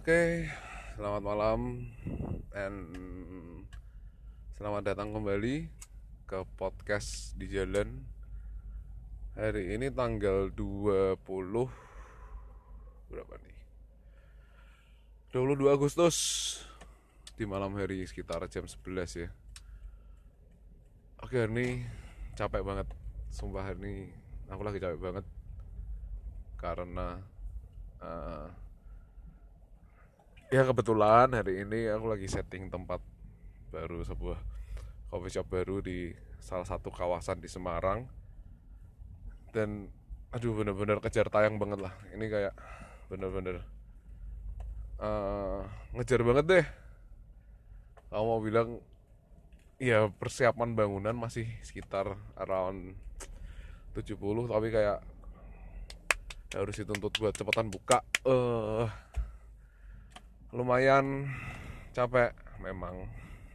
Oke, selamat malam and selamat datang kembali ke podcast di jalan. Hari ini tanggal 20 berapa nih? 22 Agustus di malam hari sekitar jam 11 ya. Oke, hari ini capek banget. Sumpah hari ini aku lagi capek banget karena eh, Ya kebetulan hari ini aku lagi setting tempat baru sebuah coffee shop baru di salah satu kawasan di Semarang. Dan aduh bener-bener kejar tayang banget lah. Ini kayak bener-bener eh, ngejar banget deh. Kamu mau bilang ya persiapan bangunan masih sekitar around 70 tapi kayak harus dituntut buat cepetan buka. Eh lumayan capek memang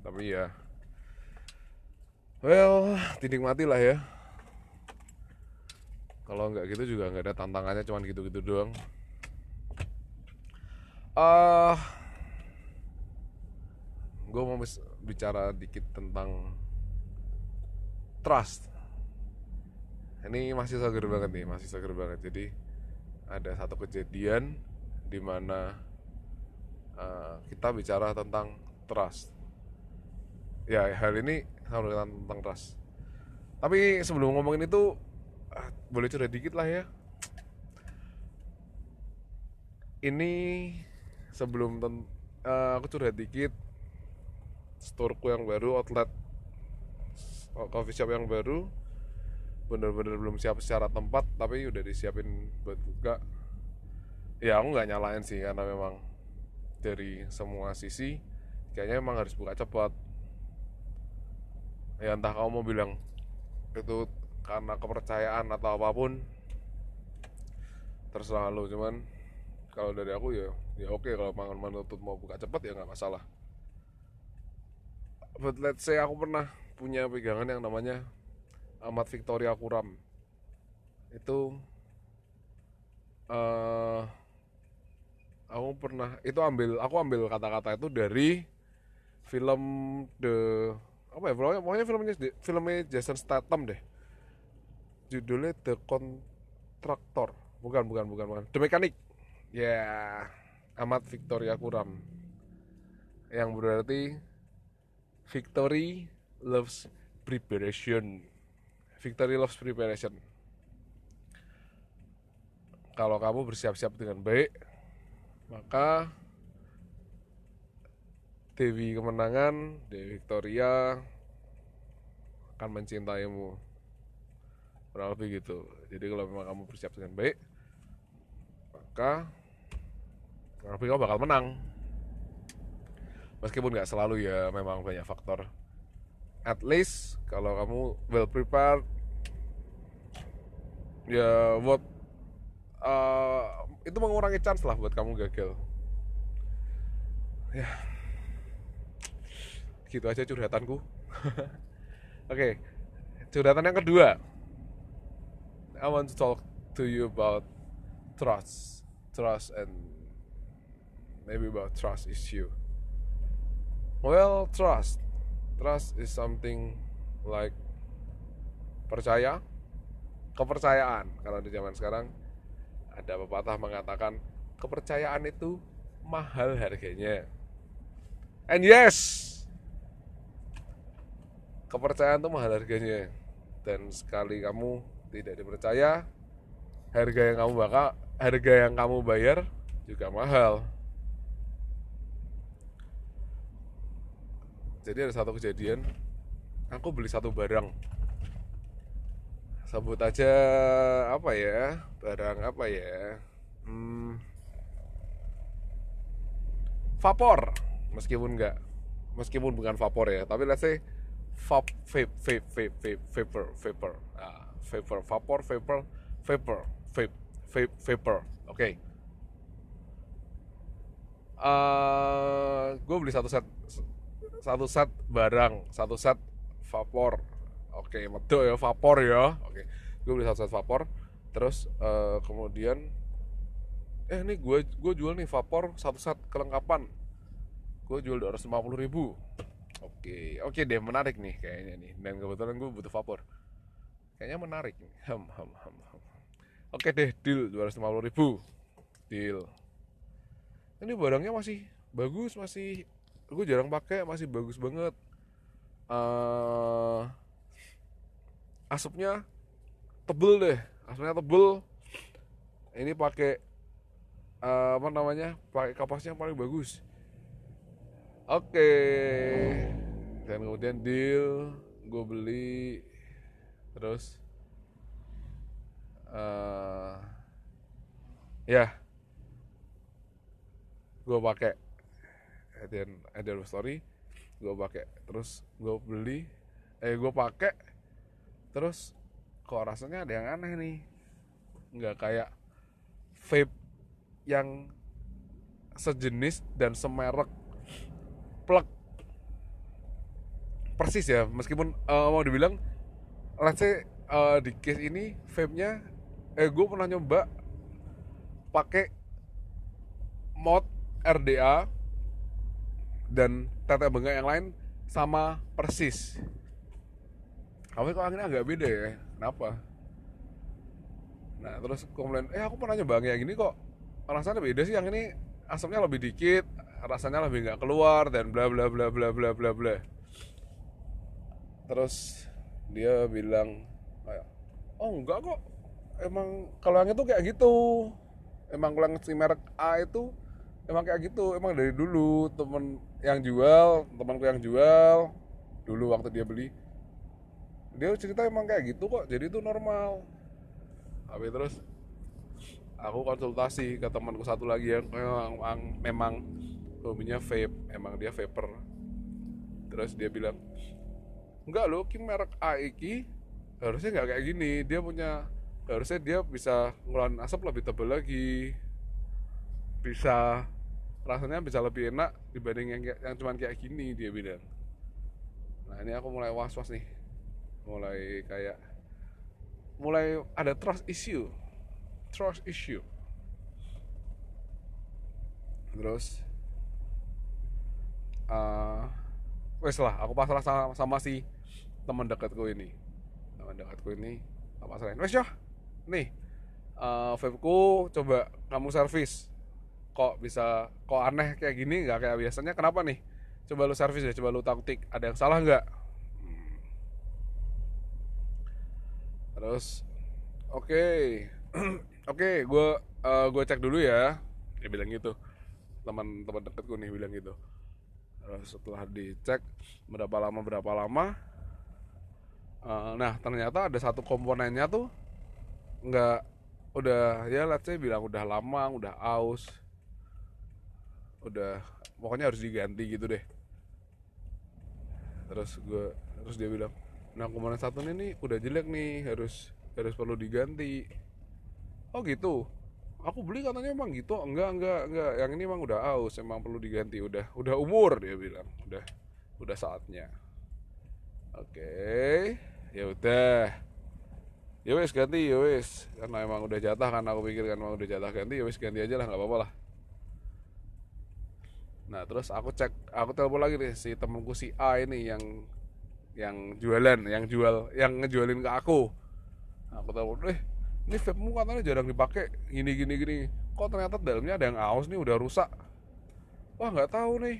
tapi ya well dinikmati lah ya. Kalau nggak gitu juga nggak ada tantangannya cuman gitu-gitu doang. Ah gue mau bicara dikit tentang trust. Ini masih seger banget nih masih seger banget. Jadi ada satu kejadian di mana uh, kita bicara tentang trust. Ya, hal ini sama tentang trust. Tapi sebelum ngomongin itu, ah, boleh curhat dikit lah ya. Ini sebelum ten- eh, aku curhat dikit, storeku yang baru, outlet oh, coffee shop yang baru, bener-bener belum siap secara tempat, tapi udah disiapin buat buka. Ya aku nggak nyalain sih karena memang dari semua sisi kayaknya emang harus buka cepat. Ya entah kamu mau bilang itu karena kepercayaan atau apa pun terserah lo cuman kalau dari aku ya ya oke kalau mangan menuntut mau buka cepat ya nggak masalah. But let's say aku pernah punya pegangan yang namanya Amat Victoria Kuram. Itu eh aku pernah itu ambil aku ambil kata-kata itu dari film the apa ya pokoknya, pokoknya filmnya filmnya Jason Statham deh. Judulnya The Contractor. Bukan bukan bukan bukan. The Mechanic. Ya Amat Victoria Kuram yang berarti Victory loves preparation. Victory loves preparation. Kalau kamu bersiap-siap dengan baik maka Dewi kemenangan, Dewi Victoria akan mencintaimu. Kurang lebih gitu. Jadi kalau memang kamu bersiap dengan baik, maka kurang lebih kamu bakal menang. Meskipun nggak selalu ya, memang banyak faktor. At least kalau kamu well prepared, ya buat uh, itu mengurangi chance lah buat kamu gagal. Ya, gitu aja curhatanku. Oke, curhatan yang kedua. I want to talk to you about trust, trust and maybe about trust issue. Well, trust, trust is something like percaya, kepercayaan. Kalau di zaman sekarang ada pepatah mengatakan kepercayaan itu mahal harganya. And yes, kepercayaan itu mahal harganya. Dan sekali kamu tidak dipercaya, harga yang kamu bakal harga yang kamu bayar juga mahal. Jadi ada satu kejadian, aku beli satu barang. Sebut aja apa ya? Barang apa ya? Hmm, vapor meskipun enggak meskipun bukan vapor ya tapi let's say vap vape vape vape vape vapor vapor ah, vapor vapor vapor vapor vape vape vapor oke gue beli satu set satu set barang satu set vapor oke medok ya vapor ya. Oke gue beli satu set vapor. Terus eh, kemudian eh nih gue gue jual nih vapor satu set kelengkapan. Gue jual dua ratus lima puluh ribu. Oke oke deh menarik nih kayaknya nih. Dan kebetulan gue butuh vapor. Kayaknya menarik nih. Ham ham, ham. oke deh deal dua ratus lima puluh ribu. Deal. Ini barangnya masih bagus masih gue jarang pakai masih bagus banget. Uh, asapnya tebel deh asapnya tebel. Ini pakai uh, apa namanya pakai kapasnya yang paling bagus. Oke. Okay. dan kemudian deal gue beli. Terus uh, ya. Gue pakai dan ada story. Gue pakai terus gue beli eh gue pakai terus kok rasanya ada yang aneh nih. Nggak kayak vape yang sejenis dan semerek. Plug persis ya meskipun uh, mau dibilang let's say uh, di case ini vape-nya eh gue pernah nyoba pakai mod RDA dan tete bengek yang lain sama persis kamu kok anginnya agak beda ya? Kenapa? Nah terus komplain eh aku pernah nyoba kayak gini kok. Rasanya beda sih yang ini asapnya lebih dikit rasanya lebih nggak keluar dan bla bla bla bla bla bla bla. Terus dia bilang oh enggak kok. Emang kalau yang itu kayak gitu. Emang kalau yang si merek A itu emang kayak gitu. Emang dari dulu temen yang jual temanku yang jual dulu waktu dia beli dia cerita emang kayak gitu kok jadi itu normal. Tapi terus aku konsultasi ke temanku satu lagi yang memang, memang hobinya vape emang dia vapor terus dia bilang enggak loh Kim merek Aiki harusnya nggak kayak gini. Dia punya harusnya dia bisa ngeluarin asap lebih tebal lagi. Bisa rasanya bisa lebih enak dibanding yang yang cuman kayak gini dia bilang. Nah ini aku mulai was was nih mulai kayak mulai ada trust issue trust issue. Terus uh, wes lah aku pasrah sama, sama si teman dekatku ini. Teman dekatku ini apa selain wes ya nih uh, vapeku coba kamu servis. Kok bisa kok aneh kayak gini? Nggak kayak biasanya. Kenapa nih? Coba lu servis ya coba lu taktik. Ada yang salah nggak terus oke oke gue uh, gue cek dulu ya. Dia bilang gitu. Teman-teman deketku nih bilang gitu. Terus setelah dicek berapa lama berapa lama uh, nah ternyata ada satu komponennya tuh nggak udah ya let's say bilang udah lama udah aus udah pokoknya harus diganti gitu deh. Terus gue terus dia bilang nah komponen satu ini udah jelek nih harus harus perlu diganti. Oh gitu? Aku beli katanya emang gitu. Enggak enggak enggak. Yang ini emang udah aus emang perlu diganti. Udah udah umur dia bilang. Udah udah saatnya. Oke. Ya udah. Ya wes ganti ya wes karena emang udah jatah kan aku pikir kan emang udah jatah ganti ya wes ganti aja lah nggak apa-apa lah. Nah terus aku cek aku telepon lagi nih si temenku si A ini yang yang jualan yang jual yang ngejualin ke aku. Nah, aku tahu eh ini vape katanya jarang dipakai gini gini gini. Kok ternyata dalamnya ada yang aus nih udah rusak? Wah nggak tahu nih.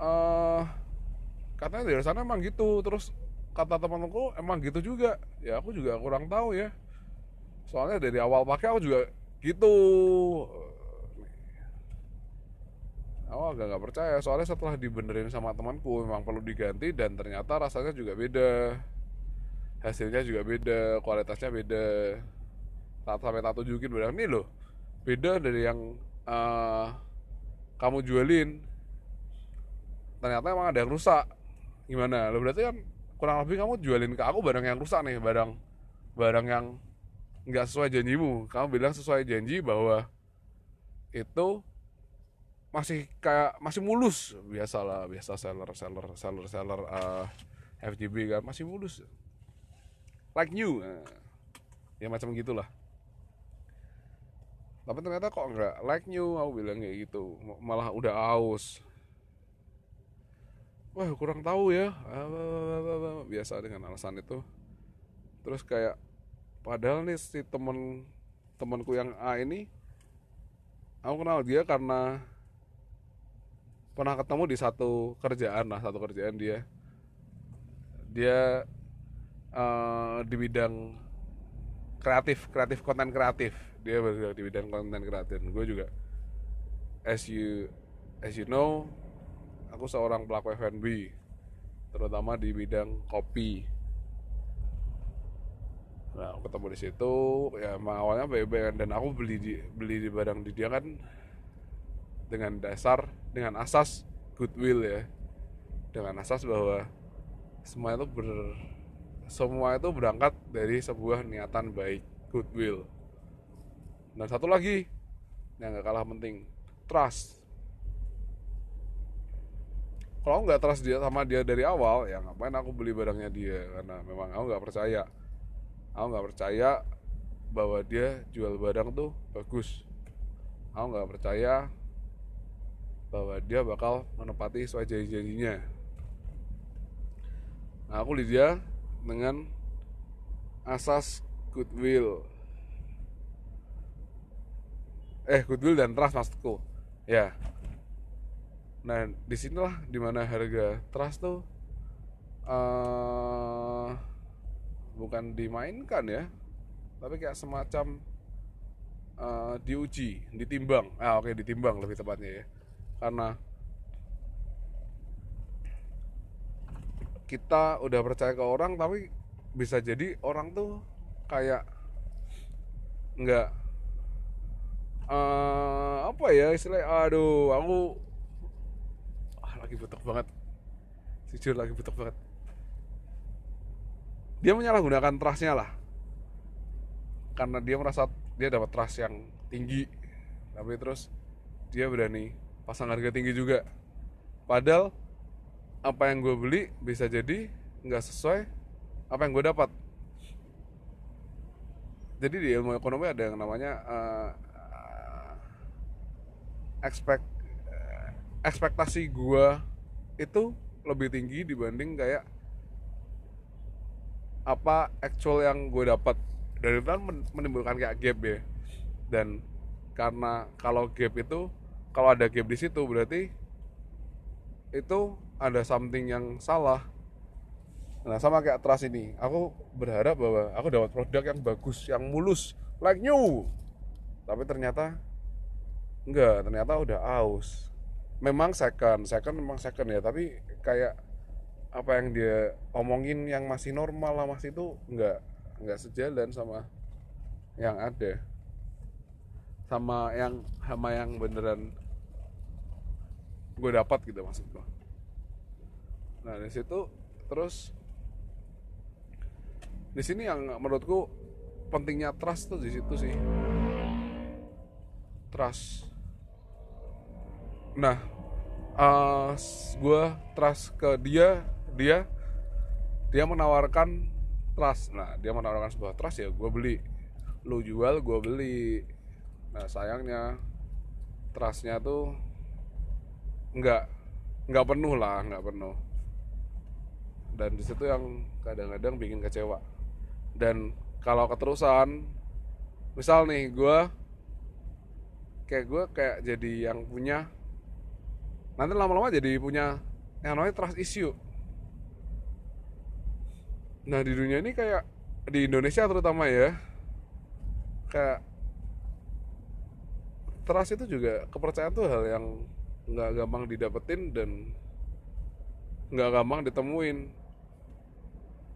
Uh, katanya dari sana emang gitu. Terus kata temanku emang gitu juga. Ya aku juga kurang tahu ya. Soalnya dari awal pakai aku juga gitu aku agak nggak percaya. Soalnya setelah dibenerin sama temanku memang perlu diganti dan ternyata rasanya juga beda. Hasilnya juga beda kualitasnya beda. Saat sampai tak tunjukin bilang nih loh beda dari yang uh, kamu jualin. Ternyata emang ada yang rusak. Gimana? Lo berarti kan kurang lebih kamu jualin ke aku barang yang rusak nih barang barang yang nggak sesuai janjimu. Kamu bilang sesuai janji bahwa itu masih kayak masih mulus. Biasa lah biasa seller seller seller seller uh, eh, FGB kan masih mulus. Like new. Uh, ya macam gitulah. Tapi ternyata kok nggak like new aku bilang kayak gitu. Malah udah aus. Wah kurang tahu ya. Biasa dengan alasan itu. Terus kayak padahal nih si temen temanku yang A ini aku kenal dia karena pernah ketemu di satu kerjaan lah satu kerjaan dia. Dia uh, di bidang kreatif kreatif konten kreatif. Dia bergerak di bidang konten kreatif. Gue juga as you as you know aku seorang pelaku F&B terutama di bidang kopi. Nah aku ketemu di situ ya awalnya baik dan aku beli di beli di barang di dia kan dengan dasar dengan asas goodwill ya. Dengan asas bahwa semua itu ber semua itu berangkat dari sebuah niatan baik goodwill. Dan satu lagi yang gak kalah penting trust. Kalau nggak trust dia sama dia dari awal ya ngapain aku beli barangnya dia? Karena memang aku nggak percaya. Aku nggak percaya bahwa dia jual barang tuh bagus. Aku nggak percaya bahwa dia bakal menepati sesuai janji-janjinya nah aku beli dia dengan asas goodwill. Eh goodwill dan trust maksudku. Ya. Nah di sinilah di mana harga trust tuh uh, bukan dimainkan ya tapi kayak semacam uh, diuji ditimbang. Ah oke okay, ditimbang lebih tepatnya ya karena kita udah percaya ke orang tapi bisa jadi orang tuh kayak nggak uh, apa ya istilahnya aduh aku ah, lagi butuh banget. Jujur lagi butuh banget. Dia menyalahgunakan trustnya lah. Karena dia merasa dia dapat trust yang tinggi. Tapi terus dia berani pasang harga tinggi juga. Padahal apa yang gue beli bisa jadi nggak sesuai apa yang gue dapat. Jadi di ilmu ekonomi ada yang namanya uh, expect eh, ekspektasi gue itu lebih tinggi dibanding kayak apa actual yang gue dapat. Dari itu kan menimbulkan kayak gap ya. Dan karena kalau gap itu kalau ada gap di situ berarti itu ada something yang salah. Nah sama kayak trust ini. Aku berharap bahwa aku dapat produk yang bagus yang mulus like new. Tapi ternyata enggak ternyata udah aus. Memang second second memang second ya tapi kayak apa yang dia omongin yang masih normal lah masih itu enggak enggak sejalan sama yang ada. Sama yang sama yang beneran gue dapat gitu maksud gue nah di situ terus di sini yang menurutku pentingnya trust tuh di situ sih. Trust. Nah uh, eh, gue trust ke dia dia dia menawarkan trust. Nah dia menawarkan sebuah trust ya gue beli. Lu jual gue beli. Nah sayangnya trustnya tuh nggak nggak penuh lah nggak penuh. Dan di situ yang kadang-kadang bikin kecewa. Dan kalau keterusan misal nih gue kayak gue kayak jadi yang punya nanti lama-lama jadi punya yang namanya trust issue. Nah di dunia ini kayak di Indonesia terutama ya kayak trust itu juga kepercayaan tuh hal yang nggak gampang didapetin dan nggak gampang ditemuin.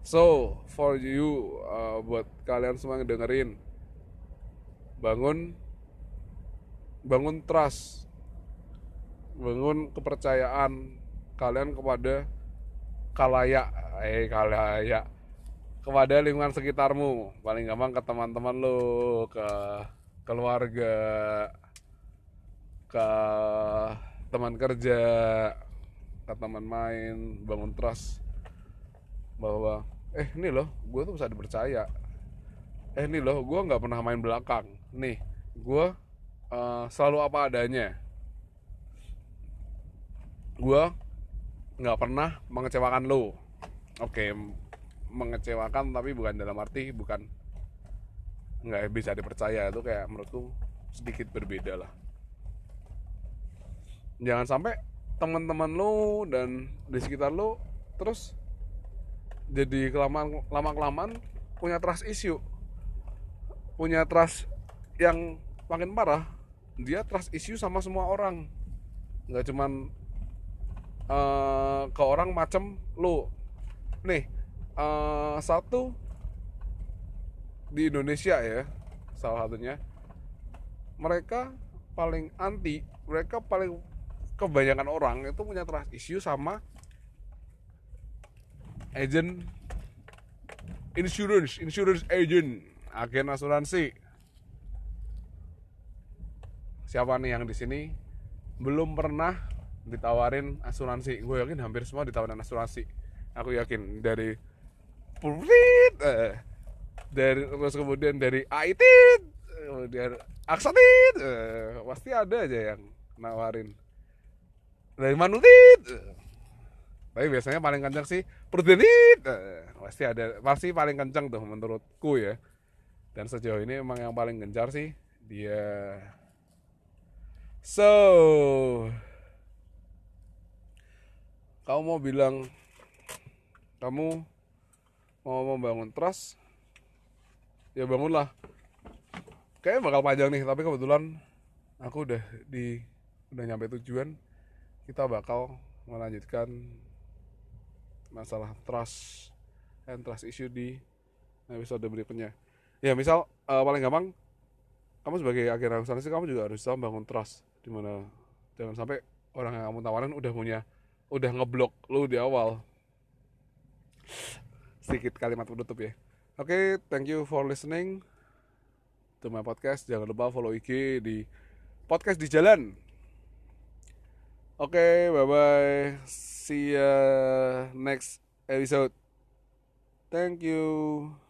So for you uh, buat kalian semua yang dengerin bangun bangun trust bangun kepercayaan kalian kepada kalayak eh kalayak kepada lingkungan sekitarmu. Paling gampang ke teman-teman lo ke keluarga ke teman kerja ke teman main bangun trust bahwa eh ini loh gue tuh bisa dipercaya. Eh ini loh gue nggak pernah main belakang. Nih gue uh, selalu apa adanya. Gue nggak pernah mengecewakan lo oke mengecewakan tapi bukan dalam arti bukan nggak bisa dipercaya. Itu kayak menurutku sedikit berbeda lah jangan sampai teman-teman lo dan di sekitar lo terus jadi kelamaan lama kelamaan punya trust issue. Punya trust yang makin parah dia trust issue sama semua orang. Nggak cuman uh, ke orang macem lo nih uh, satu di Indonesia ya salah satunya. Mereka paling anti mereka paling kebanyakan orang itu punya trust issue sama agent insurance insurance agent. Agen asuransi. Siapa nih yang di sini? Belum pernah ditawarin asuransi. Gue yakin hampir semua ditawarin asuransi. Aku yakin dari Pulpit eh, dari terus kemudian dari IT kemudian Aksatit eh, pasti ada aja yang nawarin dari manutit tapi biasanya paling kencang sih Prudenit eh, pasti ada pasti paling kencang tuh menurutku ya. Dan sejauh ini emang yang paling gencar sih dia. So kamu mau bilang kamu mau membangun trust? Ya bangunlah. Kayaknya bakal panjang nih tapi kebetulan aku udah di udah nyampe tujuan kita bakal melanjutkan masalah trust and trust issue di episode berikutnya. Ya misal uh, paling gampang kamu sebagai agen asuransi kamu juga harus membangun trust di mana jangan sampai orang yang kamu tawarin udah punya udah ngeblok lu di awal. Sedikit kalimat penutup ya. Oke, okay, thank you for listening to my podcast. Jangan lupa follow IG di podcast di jalan Oke, okay, bye bye. See ya next episode. Thank you.